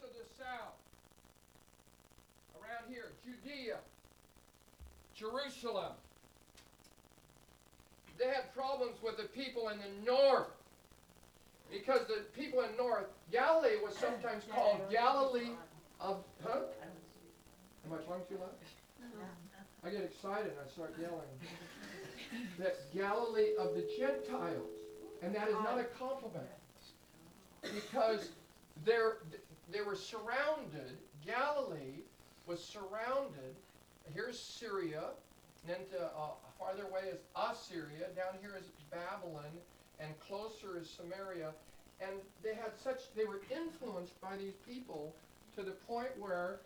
to the south, around here, Judea, Jerusalem. They had problems with the people in the north because the people in north, Galilee was sometimes called Galilee of, huh? Am I talking too loud? I get excited and I start yelling. That Galilee of the Gentiles. And that is not a compliment. Because they're, they were surrounded, Galilee was surrounded. Here's Syria, and then to, uh, farther away is Assyria, down here is Babylon, and closer is Samaria. And they had such, they were influenced by these people to the point where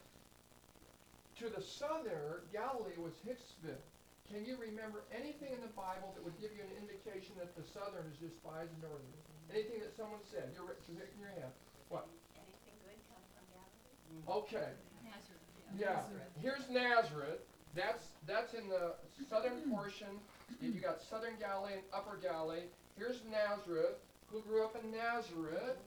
to the southern, Galilee was Hicksville. Can you remember anything in the Bible that would give you an indication that the southerners despised the northerners? Anything that someone said? You're shaking your hand. What? Anything good come from Galilee? Okay. Nazareth. Yeah. Here's Nazareth. That's that's in the southern mm-hmm. portion. You got southern Galilee and upper Galilee. Here's Nazareth. Who grew up in Nazareth?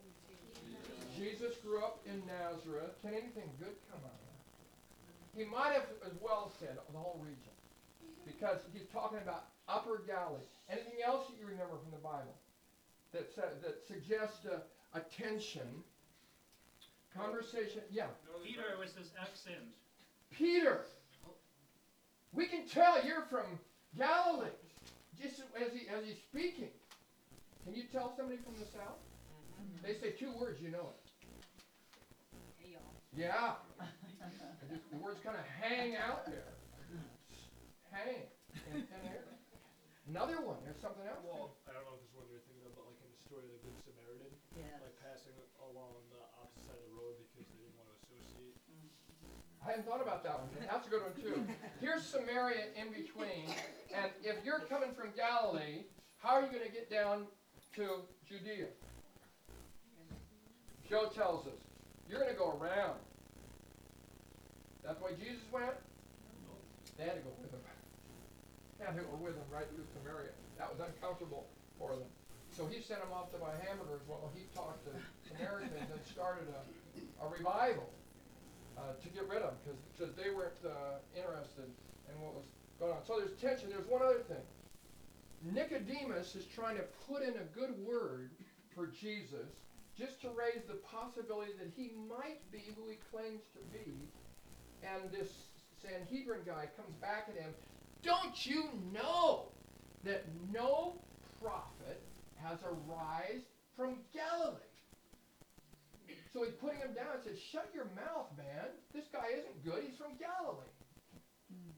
Jesus grew up in Nazareth. Can anything good come out of that? He might have as well said the whole region. Because he's talking about upper Galilee. Anything else that you remember from the Bible that sa- that suggests a, a tension? Conversation, yeah. Peter with his accent. Peter, we can tell you're from Galilee, just as he as he's speaking. Can you tell somebody from the south? Mm-hmm. They say two words, you know it. Hey, y'all. Yeah. Just- the words kind of hang out there. Hang in thin air. Another one. There's something else. Well, I don't know if it's one you're thinking of, but like in the story of the Good Samaritan, Yes. like passing along the opposite side of the road because they didn't want to associate. I hadn't thought about that one. That's a good one too. Here's Samaria in between, and if you're coming from Galilee, how are you going to get down to Judea? Joe tells us you're going to go around. That's why Jesus went. They had to go with him. They had to go with him right through Samaria. That was uncomfortable for them. So he sent them off to buy hamburgers while he talked to Samaritans and started a, a revival uh, to get rid of them because they weren't uh, interested in what was going on. So there's tension. There's one other thing. Nicodemus is trying to put in a good word for Jesus just to raise the possibility that he might be who he claims to be. And this Sanhedrin guy comes back at him. Don't you know that no prophet has arisen from Galilee? So he's putting him down and says, Shut your mouth, man. This guy isn't good. He's from Galilee. Hmm.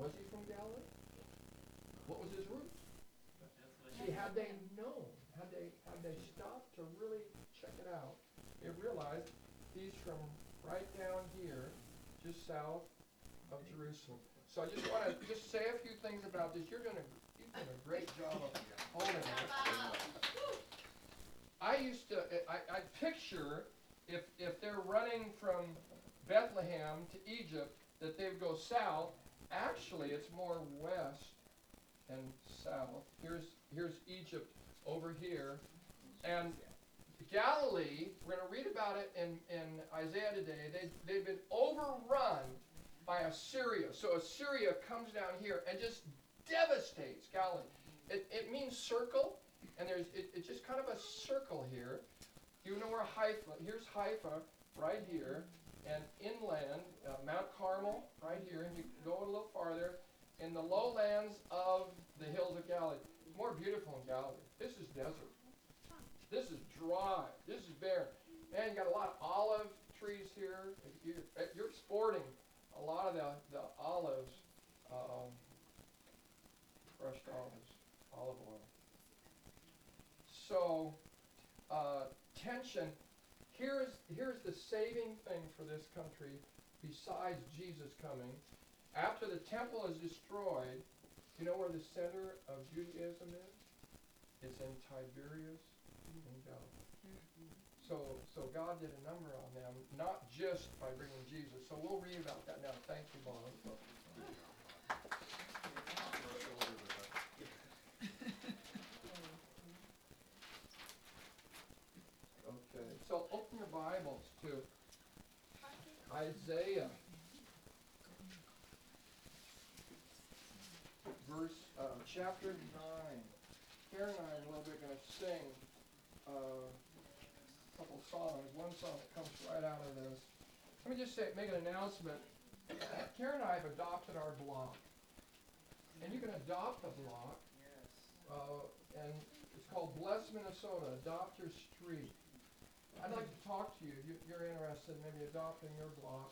was he from Galilee? What was his root? See, had they known, had they had they stopped to really check it out, they realized he's from right down here, just south of Jerusalem. So I just want to just say a few things about this. You're doing a you've done a great job of holding it. I used to, eh, I, I picture if, if they're running from Bethlehem to Egypt, that they would go south. Actually, it's more west and south. Here's, here's Egypt over here. And Galilee, we're going to read about it in, in Isaiah today. They, they've been overrun by Assyria. So Assyria comes down here and just devastates Galilee. It, it means circle, and there's it, it's just kind of a circle here. You know where Haifa, here's Haifa right here, and inland, uh, Mount Carmel right here, and you go a little farther, in the lowlands of the hills of Galilee. It's more beautiful in Galilee. This is desert. This is dry. This is bare. Man, you got a lot of olive trees here. You're, you're exporting a lot of the, the olives, um, olives, olive oil. So, uh, tension. Here's, here's the saving thing for this country besides Jesus coming. After the temple is destroyed, you know where the center of Judaism is? It's in Tiberias in Galilee. So, so God did a number on them, not just by bringing Jesus. So we'll read about that now. Thank you, Bob. Okay, to Isaiah. Verse, uh, chapter nine. Karen and I are a little bit gonna sing, uh, a couple songs, one song that comes right out of this. Let me just say, make an announcement. Karen and I have adopted our block. And you can adopt a block, uh, and it's called Bless Minnesota, Adopt Your Street. I'd like to talk to you, you- you're interested in maybe adopting your block,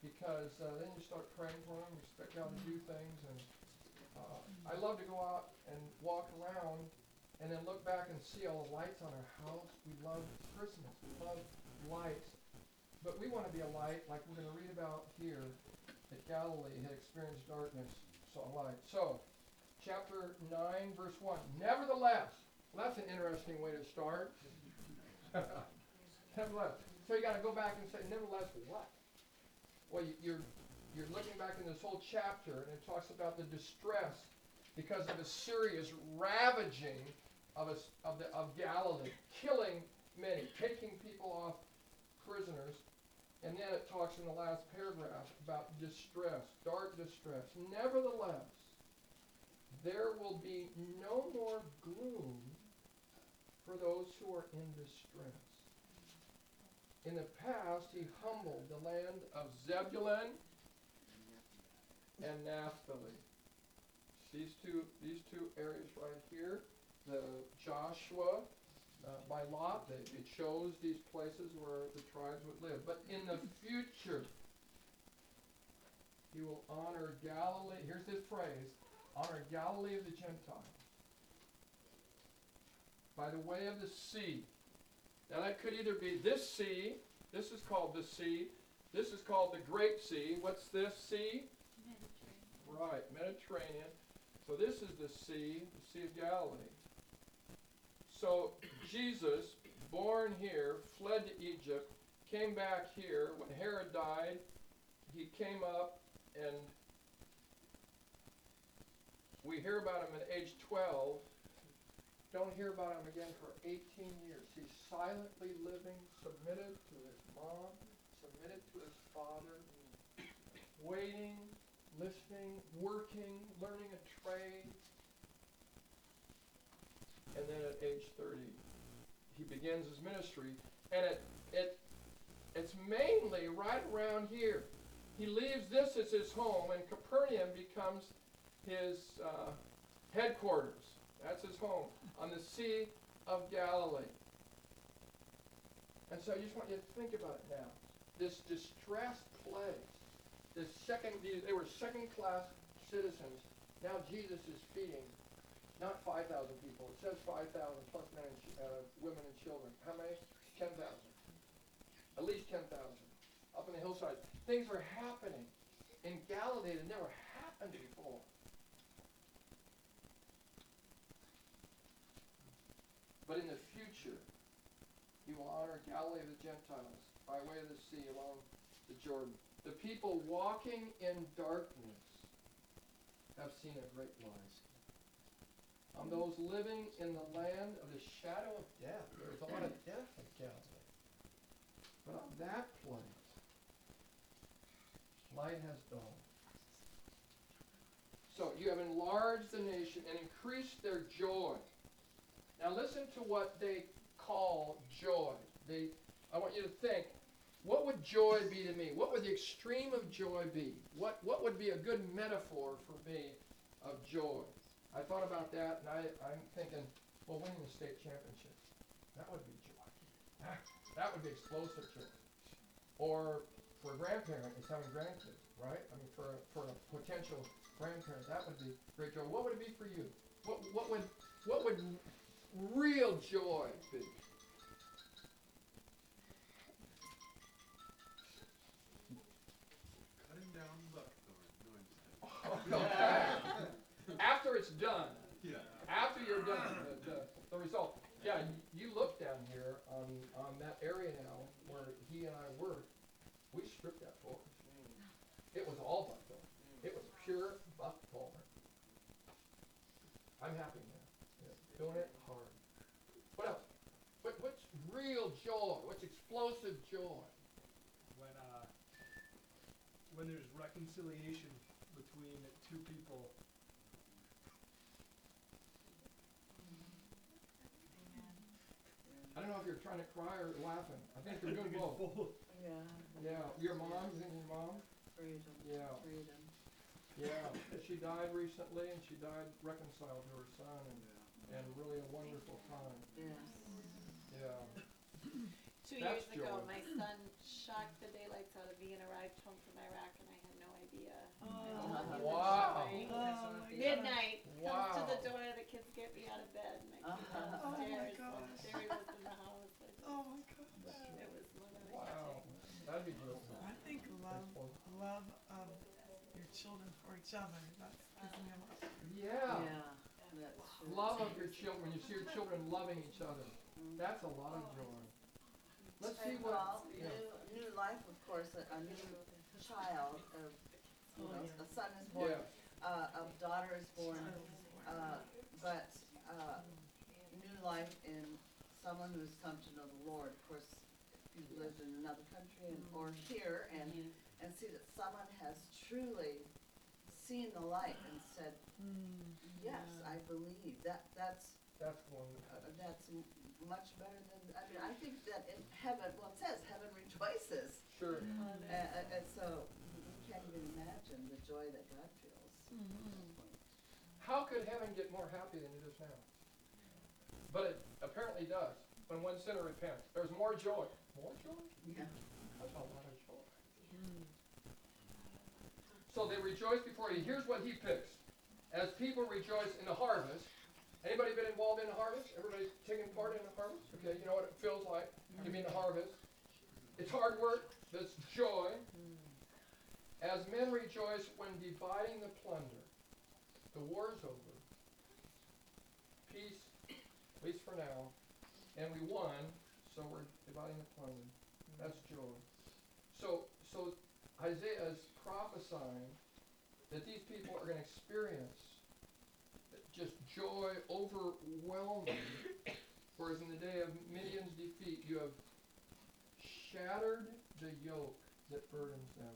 because, uh, then you start praying for them, expect God to do things, and, uh, I love to go out and walk around and then look back and see all the lights on our house. We love Christmas, we love lights. But we wanna be a light, like we're gonna read about here, that Galilee had experienced darkness, saw light. So, chapter nine, verse one, nevertheless, well, that's an interesting way to start. Nevertheless, so you gotta go back and say, nevertheless, what? Well, you- you're, you're looking back in this whole chapter, and it talks about the distress because of Assyria's ravaging of of the, of Galilee, killing many, taking people off prisoners. And then it talks in the last paragraph about distress, dark distress. Nevertheless, there will be no more gloom for those who are in distress. In the past, he humbled the land of Zebulun and Naphtali. These two, these two areas right here, the Joshua, uh, by lot, they, it shows these places where the tribes would live. But in the future, he will honor Galilee, here's this phrase, honor Galilee of the Gentiles by the way of the sea. Now that could either be this sea, this is called the sea, this is called the Great Sea. What's this sea? Mediterranean. Right, Mediterranean. So this is the sea, the Sea of Galilee. So Jesus, born here, fled to Egypt, came back here. When Herod died, he came up and we hear about him at age 12. Don't hear about him again for 18 years. He's silently living, submitted to his mom, submitted to his father, waiting, listening, working, learning a trade. And then at age 30, he begins his ministry. And it, it, it's mainly right around here. He leaves this as his home, and Capernaum becomes his uh, headquarters. That's his home on the Sea of Galilee. And so I just want you to think about it now. This distressed place, this second, they were second class citizens. Now Jesus is feeding not 5,000 people. It says 5,000 plus men and uh, women and children. How many? 10,000. At least 10,000. Up in the hillside. Things are happening in Galilee that never happened before. But in the future, he will honor Galilee of the Gentiles by way of the sea along the Jordan. The people walking in darkness have seen a great light. On those living in the land of the shadow of death, there's a lot of death in Galilee. But on that place, light has dawned. So you have enlarged the nation and increased their joy. Now listen to what they call joy. They, I want you to think, what would joy be to me? What would the extreme of joy be? What, what would be a good metaphor for me of joy? I thought about that, and I, I'm thinking, well, winning the state championship, that would be joy. That, that would be explosive joy. Or for a grandparent, is having grandkids, right? I mean, for a, for a potential grandparent, that would be great joy. What would it be for you? What, what would, what would real joy? Cutting down buckthorn. No, I'm just kidding. Okay. After it's done, Yeah. after you're done, the, the, the result. Yeah, you, you look down here on, on that area now where he and I were. we stripped that forest. It was all buckthorn. It was pure buckthorn. I'm happy now. Yeah, Doing it hard. What else? What, what's real joy? What's explosive joy? When, uh, when there's reconciliation between two people, I don't know if you're trying to cry or laughing. I think you're doing both. both. Yeah. Yeah, your mom's you think your mom? Freedom. Yeah, Freedom. yeah. She died recently and she died reconciled to her son and, and really a wonderful time. Yes. Yeah. Two That's years ago, joy. my son shocked the daylights out of me and arrived home from Iraq and I had no idea. Oh. Wow. Oh my God. Midnight, comes to the door, the kids get me out of bed and I Uh-huh. Oh my downstairs. gosh. There he was in the house. I Oh my God. It was one of the. Wow. That'd be good. I think love, love of your children for each other, that's gives me a lot. Yeah. Yeah. That's true. Love of your children, when you see your children loving each other. That's a lot of joy. Let's see And what, Paul, yeah. new, new life, of course, a, a new child, of, you know, a son is born, Yeah, uh, a daughter is born, uh, but, uh, new life in someone who's come to know the Lord. Of course, if you've lived in another country and, or here and, and see that someone has truly seen the light and said, yes, I believe, that, that's, that's wonderful. Uh, uh, that's m- much better than, I mean, I think that in heaven, well, it says heaven rejoices. Sure. And, and so you can't even imagine the joy that God feels. Mm-hmm. How could heaven get more happy than it is now? But it apparently does. When one sinner repents, there's more joy. More joy? Yeah. That's a lot of joy. Mm-hmm. So they rejoice before you. Here's what he picks. As people rejoice in the harvest. Anybody been involved in the harvest? Everybody taking part in the harvest? Okay, you know what it feels like to be in the harvest. It's hard work, but it's joy. As men rejoice when dividing the plunder. The war's over. Peace, at least for now. And we won, so we're dividing the plunder. That's joy. So, so Isaiah is prophesying that these people are going to experience joy overwhelming. Whereas in the day of Midian's defeat, you have shattered the yoke that burdens them,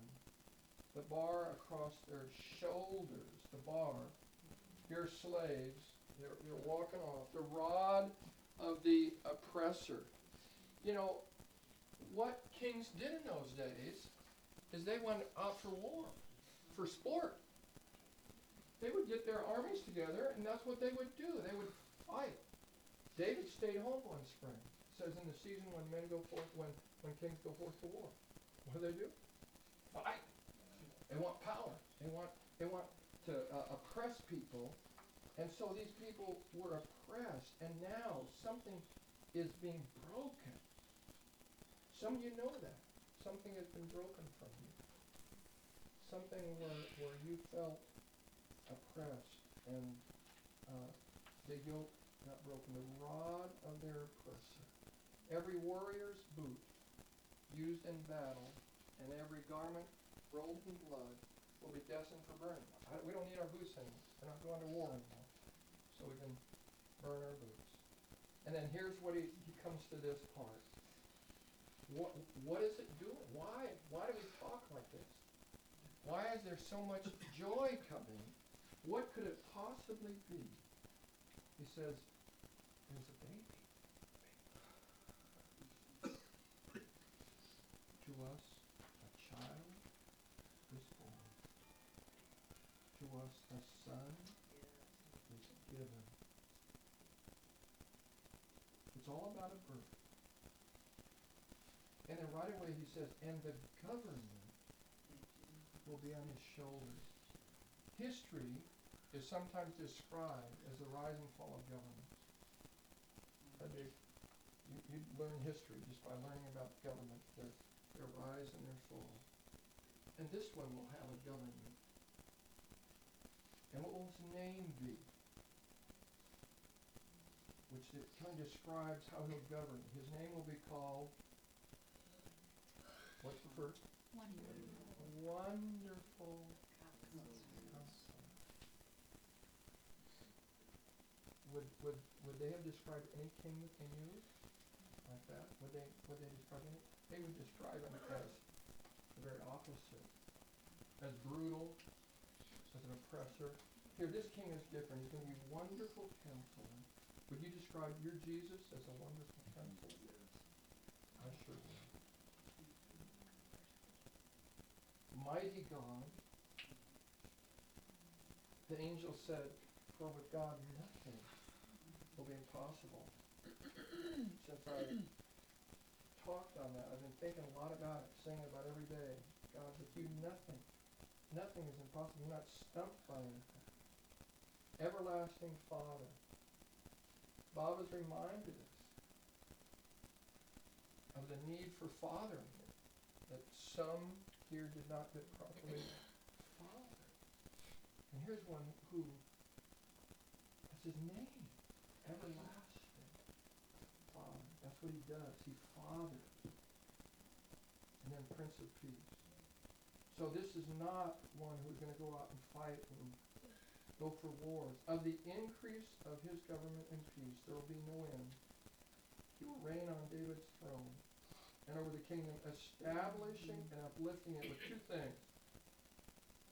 the bar across their shoulders, the bar. Your slaves, they're, they're walking off, the rod of the oppressor. You know, what kings did in those days is they went out for war, for sport. They would get their armies together, and that's what they would do. They would fight. David stayed home one spring. It says in the season when men go forth, when, when kings go forth to war. What do they do? Fight. They want power. They want they want to uh, oppress people, and so these people were oppressed, and now something is being broken. Some of you know that. Something has been broken from you. Something where, where you felt oppressed and uh, the yoke not broken. The rod of their oppressor. Every warrior's boot used in battle and every garment rolled in blood will be destined for burning. I, we don't need our boots anymore. We're not going to war anymore. So we can burn our boots. And then here's what he, he comes to this part. What, what is it doing? Why? Why do we talk like this? Why is there so much joy coming? What could it possibly be? He says, there's a baby. to us, a child is born. To us, a son is given. It's all about a birth. And then right away he says, and the government will be on his shoulders. History is sometimes described as the rise and fall of governments. That'd be, you, you learn history just by learning about government, their, their rise and their fall. And this one will have a government. And what will his name be? Which it kind of describes how he'll govern. His name will be called, what's the first? Wonderful Counselor. Would, would, would they have described any king that they knew like that? Would they, would they describe any? They would describe him as the very opposite. as brutal, as an oppressor. Here, this king is different. He's going to be wonderful counselor. Would you describe your Jesus as a wonderful counselor? Yes. I sure would. Mighty God. The angel said, For with God nothing will be impossible. Since I talked on that, I've been thinking a lot about it, saying about every day. God, with you nothing, nothing is impossible. You're not stumped by anything. Everlasting Father. Bob has reminded us of the need for fathering here, that some here did not get properly fathered. And here's one who, that's his name, everlasting Father. That's what he does. He fathers. And then Prince of Peace. So this is not one who's going to go out and fight and go for wars. Of the increase of his government and peace, there will be no end. He will reign on David's throne and over the kingdom, establishing and uplifting it with two things.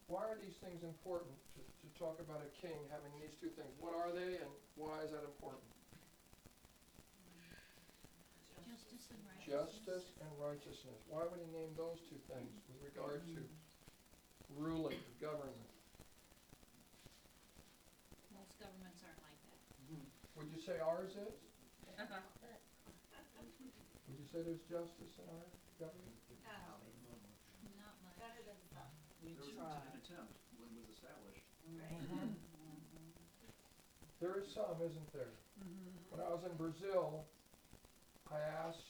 Why are these things important to, to talk about a king having these two things? What are they and why is that important? Justice and righteousness. Justice and righteousness. Why would he name those two things with regard to ruling, government? Most governments aren't like that. Mm-hmm. Would you say ours is? Would you say there's justice in our government? Not always. Not much. Better than some. We There was try. an attempt when it was established. Right. There is some, isn't there? When I was in Brazil, I asked,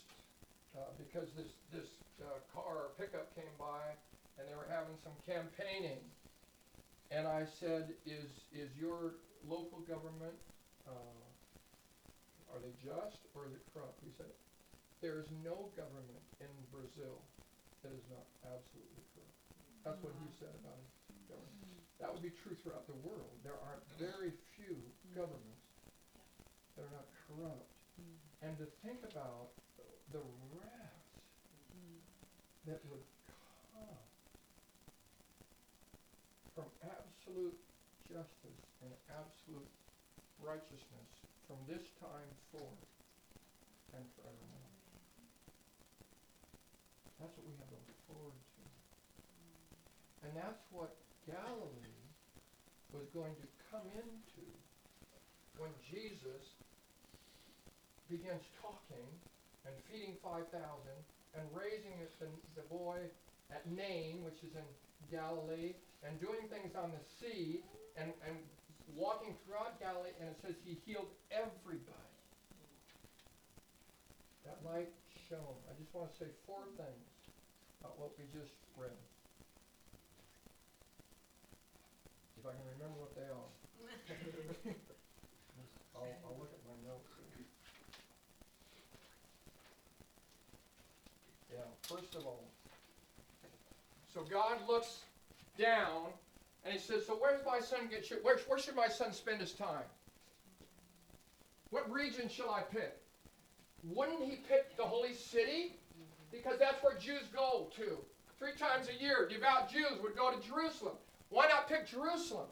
uh, because this, this uh, car or pickup came by and they were having some campaigning. And I said, is, is your local government, uh, are they just or is it corrupt? He said, there is no government in Brazil that is not absolutely corrupt. That's what he said about his government. That would be true throughout the world. There are very few governments that are not corrupt. Mm-hmm. And to think about the rest that would come from absolute justice and absolute righteousness from this time forth and forevermore. That's what we have to look forward to. And that's what Galilee was going to come into when Jesus begins talking and feeding 5,000 and raising the, the boy at Nain, which is in Galilee, and doing things on the sea and, and walking throughout Galilee, and it says he healed everybody. That light shone. I just want to say four things about what we just read. If I can remember what they are. I'll, I'll look at my notes. Yeah, first of all, so God looks down and he says, So where's my son get you? Where, where should my son spend his time? What region shall I pick? Wouldn't he pick the holy city? Because that's where Jews go to. Three times a year, devout Jews would go to Jerusalem. Why not pick Jerusalem?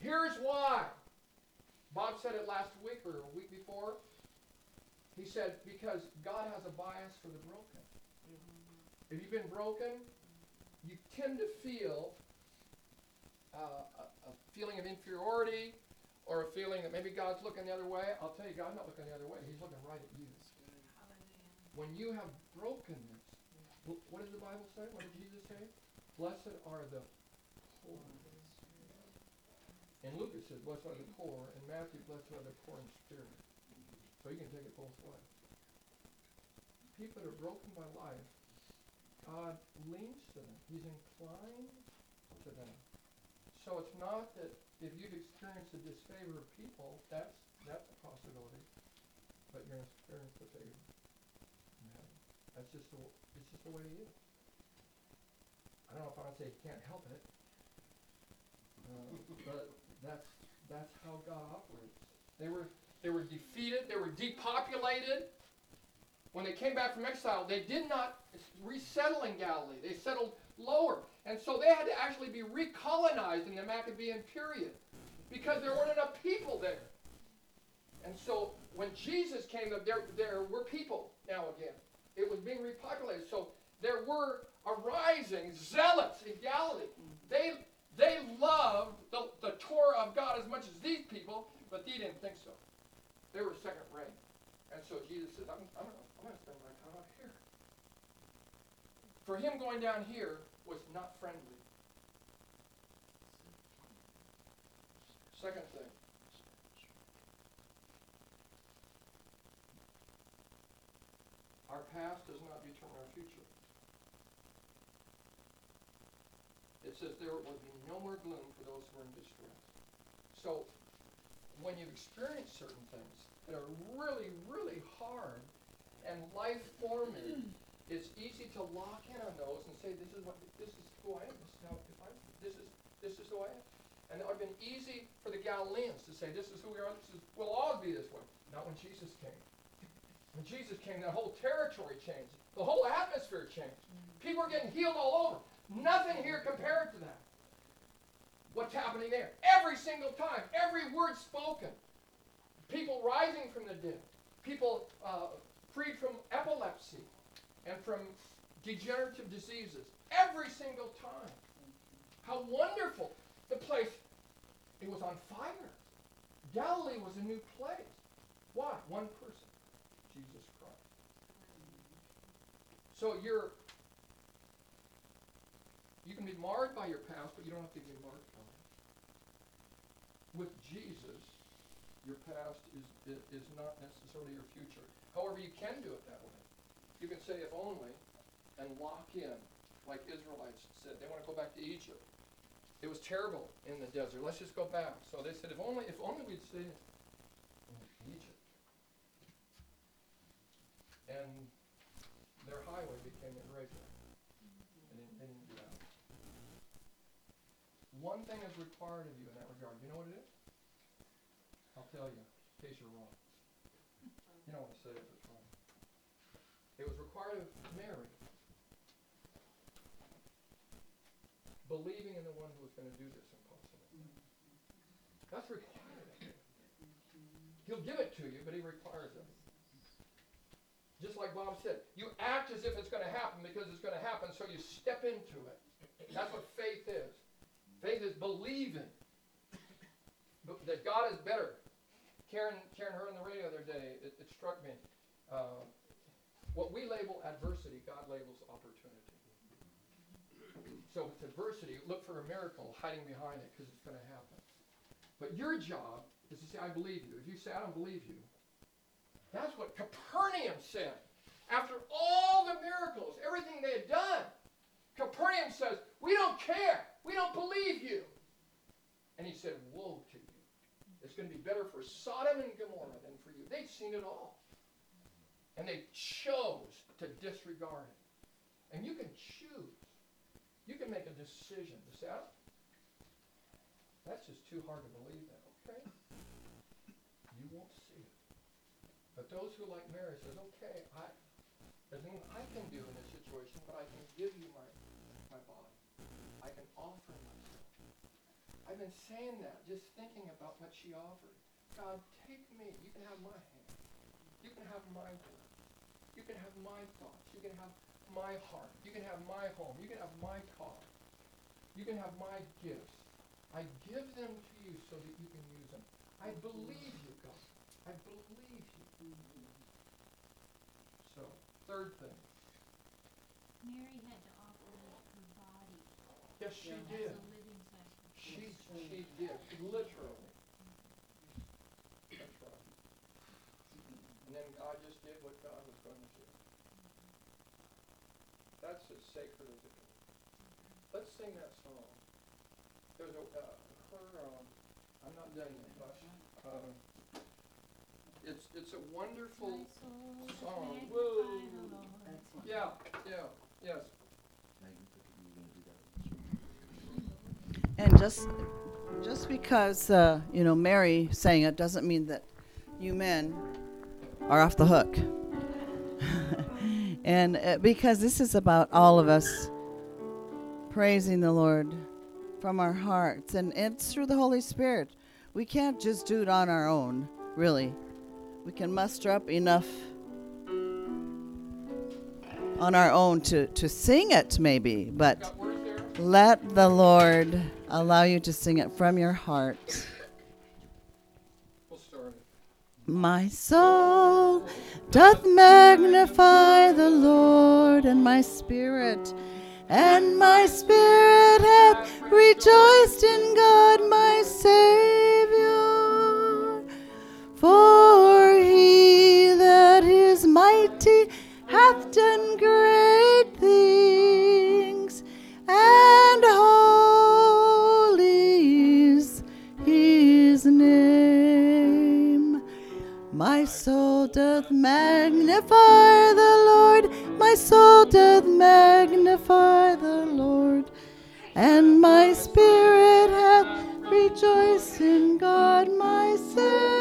Here's why. Bob said it last week or a week before. He said, because God has a bias for the broken. If you've been broken, you tend to feel uh, a, a feeling of inferiority or a feeling that maybe God's looking the other way. I'll tell you, God's not looking the other way. He's looking right at you. When you have brokenness, what does the Bible say? What did Jesus say? Blessed are the poor. And Luke says, blessed are the poor. In Matthew, blessed are the poor in spirit. So you can take it both ways. People that are broken by life, God leans to them. He's inclined to them. So it's not that if you've experienced the disfavor of people, that's that's a possibility. But you're experience the favor. That's just the it's just the way it is. I don't know if I would say can't help it. Uh, but that's that's how God operates. They were they were defeated, they were depopulated. When they came back from exile, they did not resettle in Galilee. They settled lower. And so they had to actually be recolonized in the Maccabean period because there weren't enough people there. And so when Jesus came, there, there were people now again. It was being repopulated. So there were arising zealots in Galilee. They, they loved the, the Torah of God as much as these people, but they didn't think so. They were second rate. And so Jesus says, I'm, I'm, I'm going to spend my time up here. For him going down here was not friendly. Second thing. Our past does not determine our future. It says there will be no more gloom for those who are in distress. So, when you experience certain things that are really, really hard and life forming, it's easy to lock in on those and say, "This is what, this is who I am. This is how if I, this is, this is who I am." And it would have been easy for the Galileans to say, "This is who we are. This is, we'll all be this way." Not when Jesus came. When Jesus came, the whole territory changed. The whole atmosphere changed. Mm-hmm. People are getting healed all over. Nothing here compared to that. What's happening there? Every single time, every word spoken. People rising from the dead. People uh, freed from epilepsy and from degenerative diseases. Every single time. How wonderful. The place, it was on fire. Galilee was a new place. Why? One person. Jesus Christ. So you're you can be marred by your past, but you don't have to be marked by it. With Jesus, your past is, is, not necessarily your future. However, you can do it that way. You can say if only and lock in, like Israelites said. They want to go back to Egypt. It was terrible in the desert. Let's just go back. So they said, if only, if only we'd stay in Egypt. And their highway became irregular. And they, they didn't do that. One thing is required of you in that regard. You know what it is? I'll tell you, in case you're wrong. You don't want to say it it's wrong. It was required of Mary. Believing in the one who was going to do this impossible. That's required. of him. He'll give it to you, but he requires it. Just like Bob said, you act as if it's going to happen because it's going to happen, so you step into it. That's what faith is. Faith is believing that God is better. Karen, Karen heard on the radio the other day, it, it struck me. Uh, what we label adversity, God labels opportunity. So with adversity, look for a miracle hiding behind it because it's going to happen. But your job is to say, I believe you. If you say, I don't believe you, that's what Capernaum said. After all the miracles, everything they had done, Capernaum says, We don't care. We don't believe you. And he said, Woe to you. It's going to be better for Sodom and Gomorrah than for you. They'd seen it all. And they chose to disregard it. And you can choose. You can make a decision to say, "Oh, that's just too hard to believe that. Okay. You won't see it. But those who, like Mary, says, okay, I, there's nothing I can do in this situation, but I can give you my. I can offer myself. I've been saying that, just thinking about what she offered. God, take me. You can have my hand. You can have my word. You can have my thoughts. You can have my heart. You can have my home. You can have my car. You can have my gifts. I give them to you so that you can use them. I believe you, God. I believe you. So, third thing. Mary had to offer her body Yes, she Yeah. did. as a living sacrifice. She, she did, literally. That's right. And then God just did what God was going to do. That's as sacred as it gets. Let's sing that song. There's a, uh, her, um, I'm not done yet, but, uh, it's, it's a wonderful song. magnify Whoa. the Lord. Excellent. Yeah, yeah, yes. And just, just because, uh, you know, Mary sang it doesn't mean that you men are off the hook. and uh, because this is about all of us praising the Lord from our hearts. And it's through the Holy Spirit. We can't just do it on our own, really. We can muster up enough on our own to, to sing it, maybe, but? Let the Lord allow you to sing it from your heart. My soul doth magnify the Lord, and my spirit, and my spirit hath rejoiced in God my Savior. For he that is mighty hath done great soul doth magnify the Lord, my soul doth magnify the Lord, and my spirit hath rejoiced in God my Savior.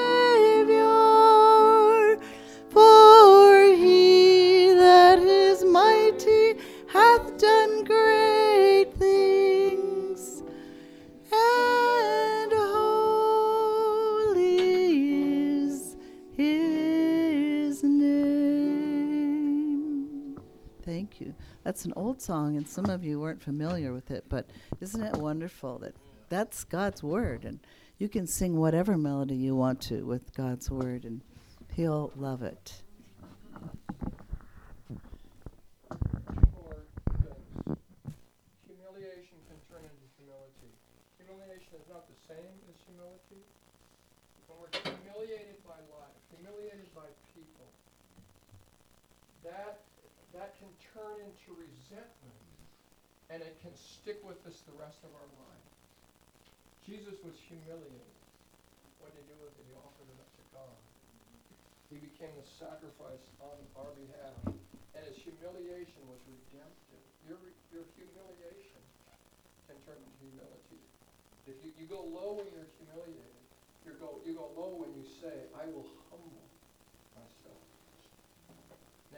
That's an old song, and some of you weren't familiar with it, but isn't it wonderful that that's God's word, and you can sing whatever melody you want to with God's word, and He'll love it. Humiliation can turn into humility. Humiliation is not the same as humility. When we're humiliated by life, humiliated by people, that that can turn into resentment, and it can stick with us the rest of our life. Jesus was humiliated. What did he do with it? He offered it up to God. He became the sacrifice on our behalf and his humiliation was redemptive. Your, your humiliation can turn into humility. If you, you go low when you're humiliated, you go, you go low when you say, I will humble.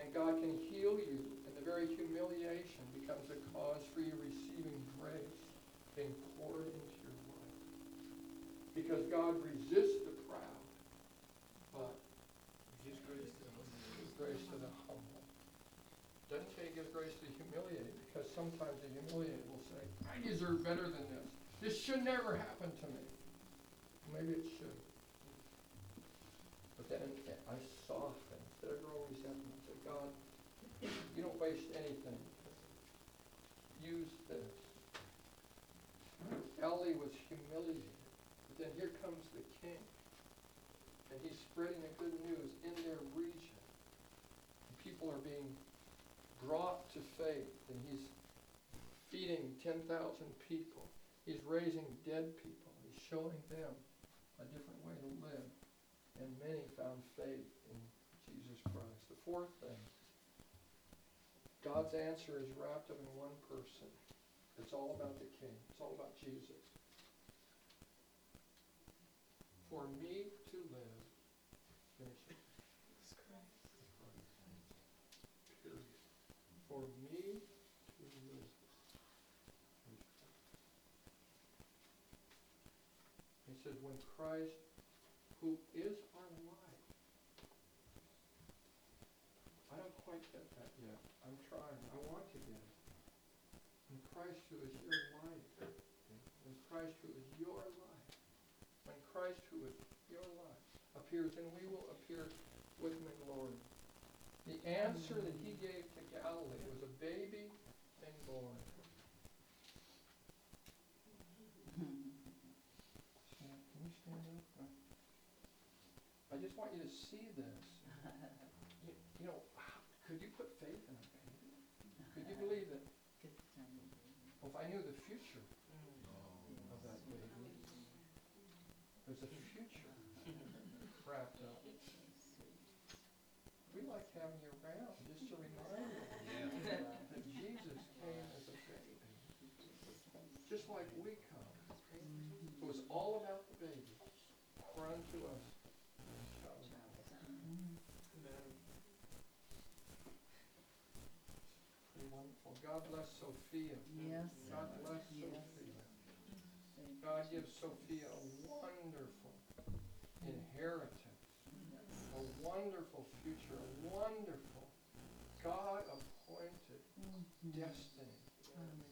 Then God can heal you, and the very humiliation becomes a cause for you receiving grace being poured into your life. Because God resists the proud, but Gives grace to the humble. gives grace to the humble. Doesn't say he gives grace to the humiliated, because sometimes the humiliated will say, I deserve better than this. This should never happen to me. Maybe it should. But then I soften, instead of growing resentment, I say, God, you don't waste anything. Use this. Galilee was humiliated, but then here comes the king. And he's spreading the good news in their region. And people are being brought to faith, and he's feeding 10,000 people. He's raising dead people. He's showing them a different way to live. And many found faith in Jesus Christ. The fourth thing God's answer is wrapped up in one person. It's all about the King, it's all about Jesus. For me to live, finish it. Period. For me to live. He says, when Christ, who is our life, I don't quite get that yet. I'm trying. I want to get it. When Christ, who is your life, In Christ, who is your life, when Christ, who is your life, appears, then we will appear with him in glory. The answer that he gave to Galilee was a baby being born. Sam, Can you stand up? I just want you to see this. You, you know, could you put faith in a baby? Could you believe that? Well, if I knew the future of that baby, there's a future wrapped up. We like having you around just to remind you that Jesus came as a baby, just like we come. It was all about the baby. For unto us a child is born. Amen. Wonderful. God bless Sophia. Yes. God bless Yes. Sophia. God gives Sophia a wonderful inheritance, a wonderful future, a wonderful God-appointed mm-hmm. destiny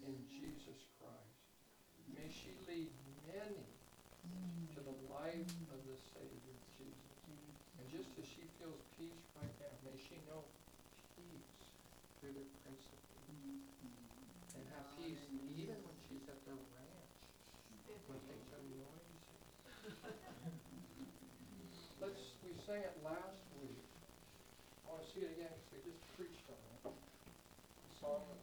in Jesus Christ. May she lead many to the life mm-hmm. of the Savior Jesus. And just as she feels peace right now, may she know peace through the Prince of Peace. Mm-hmm. And have peace even when she's at the ranch, when things are noisy. Let's, we sang it last week. I wanna see it again, because we just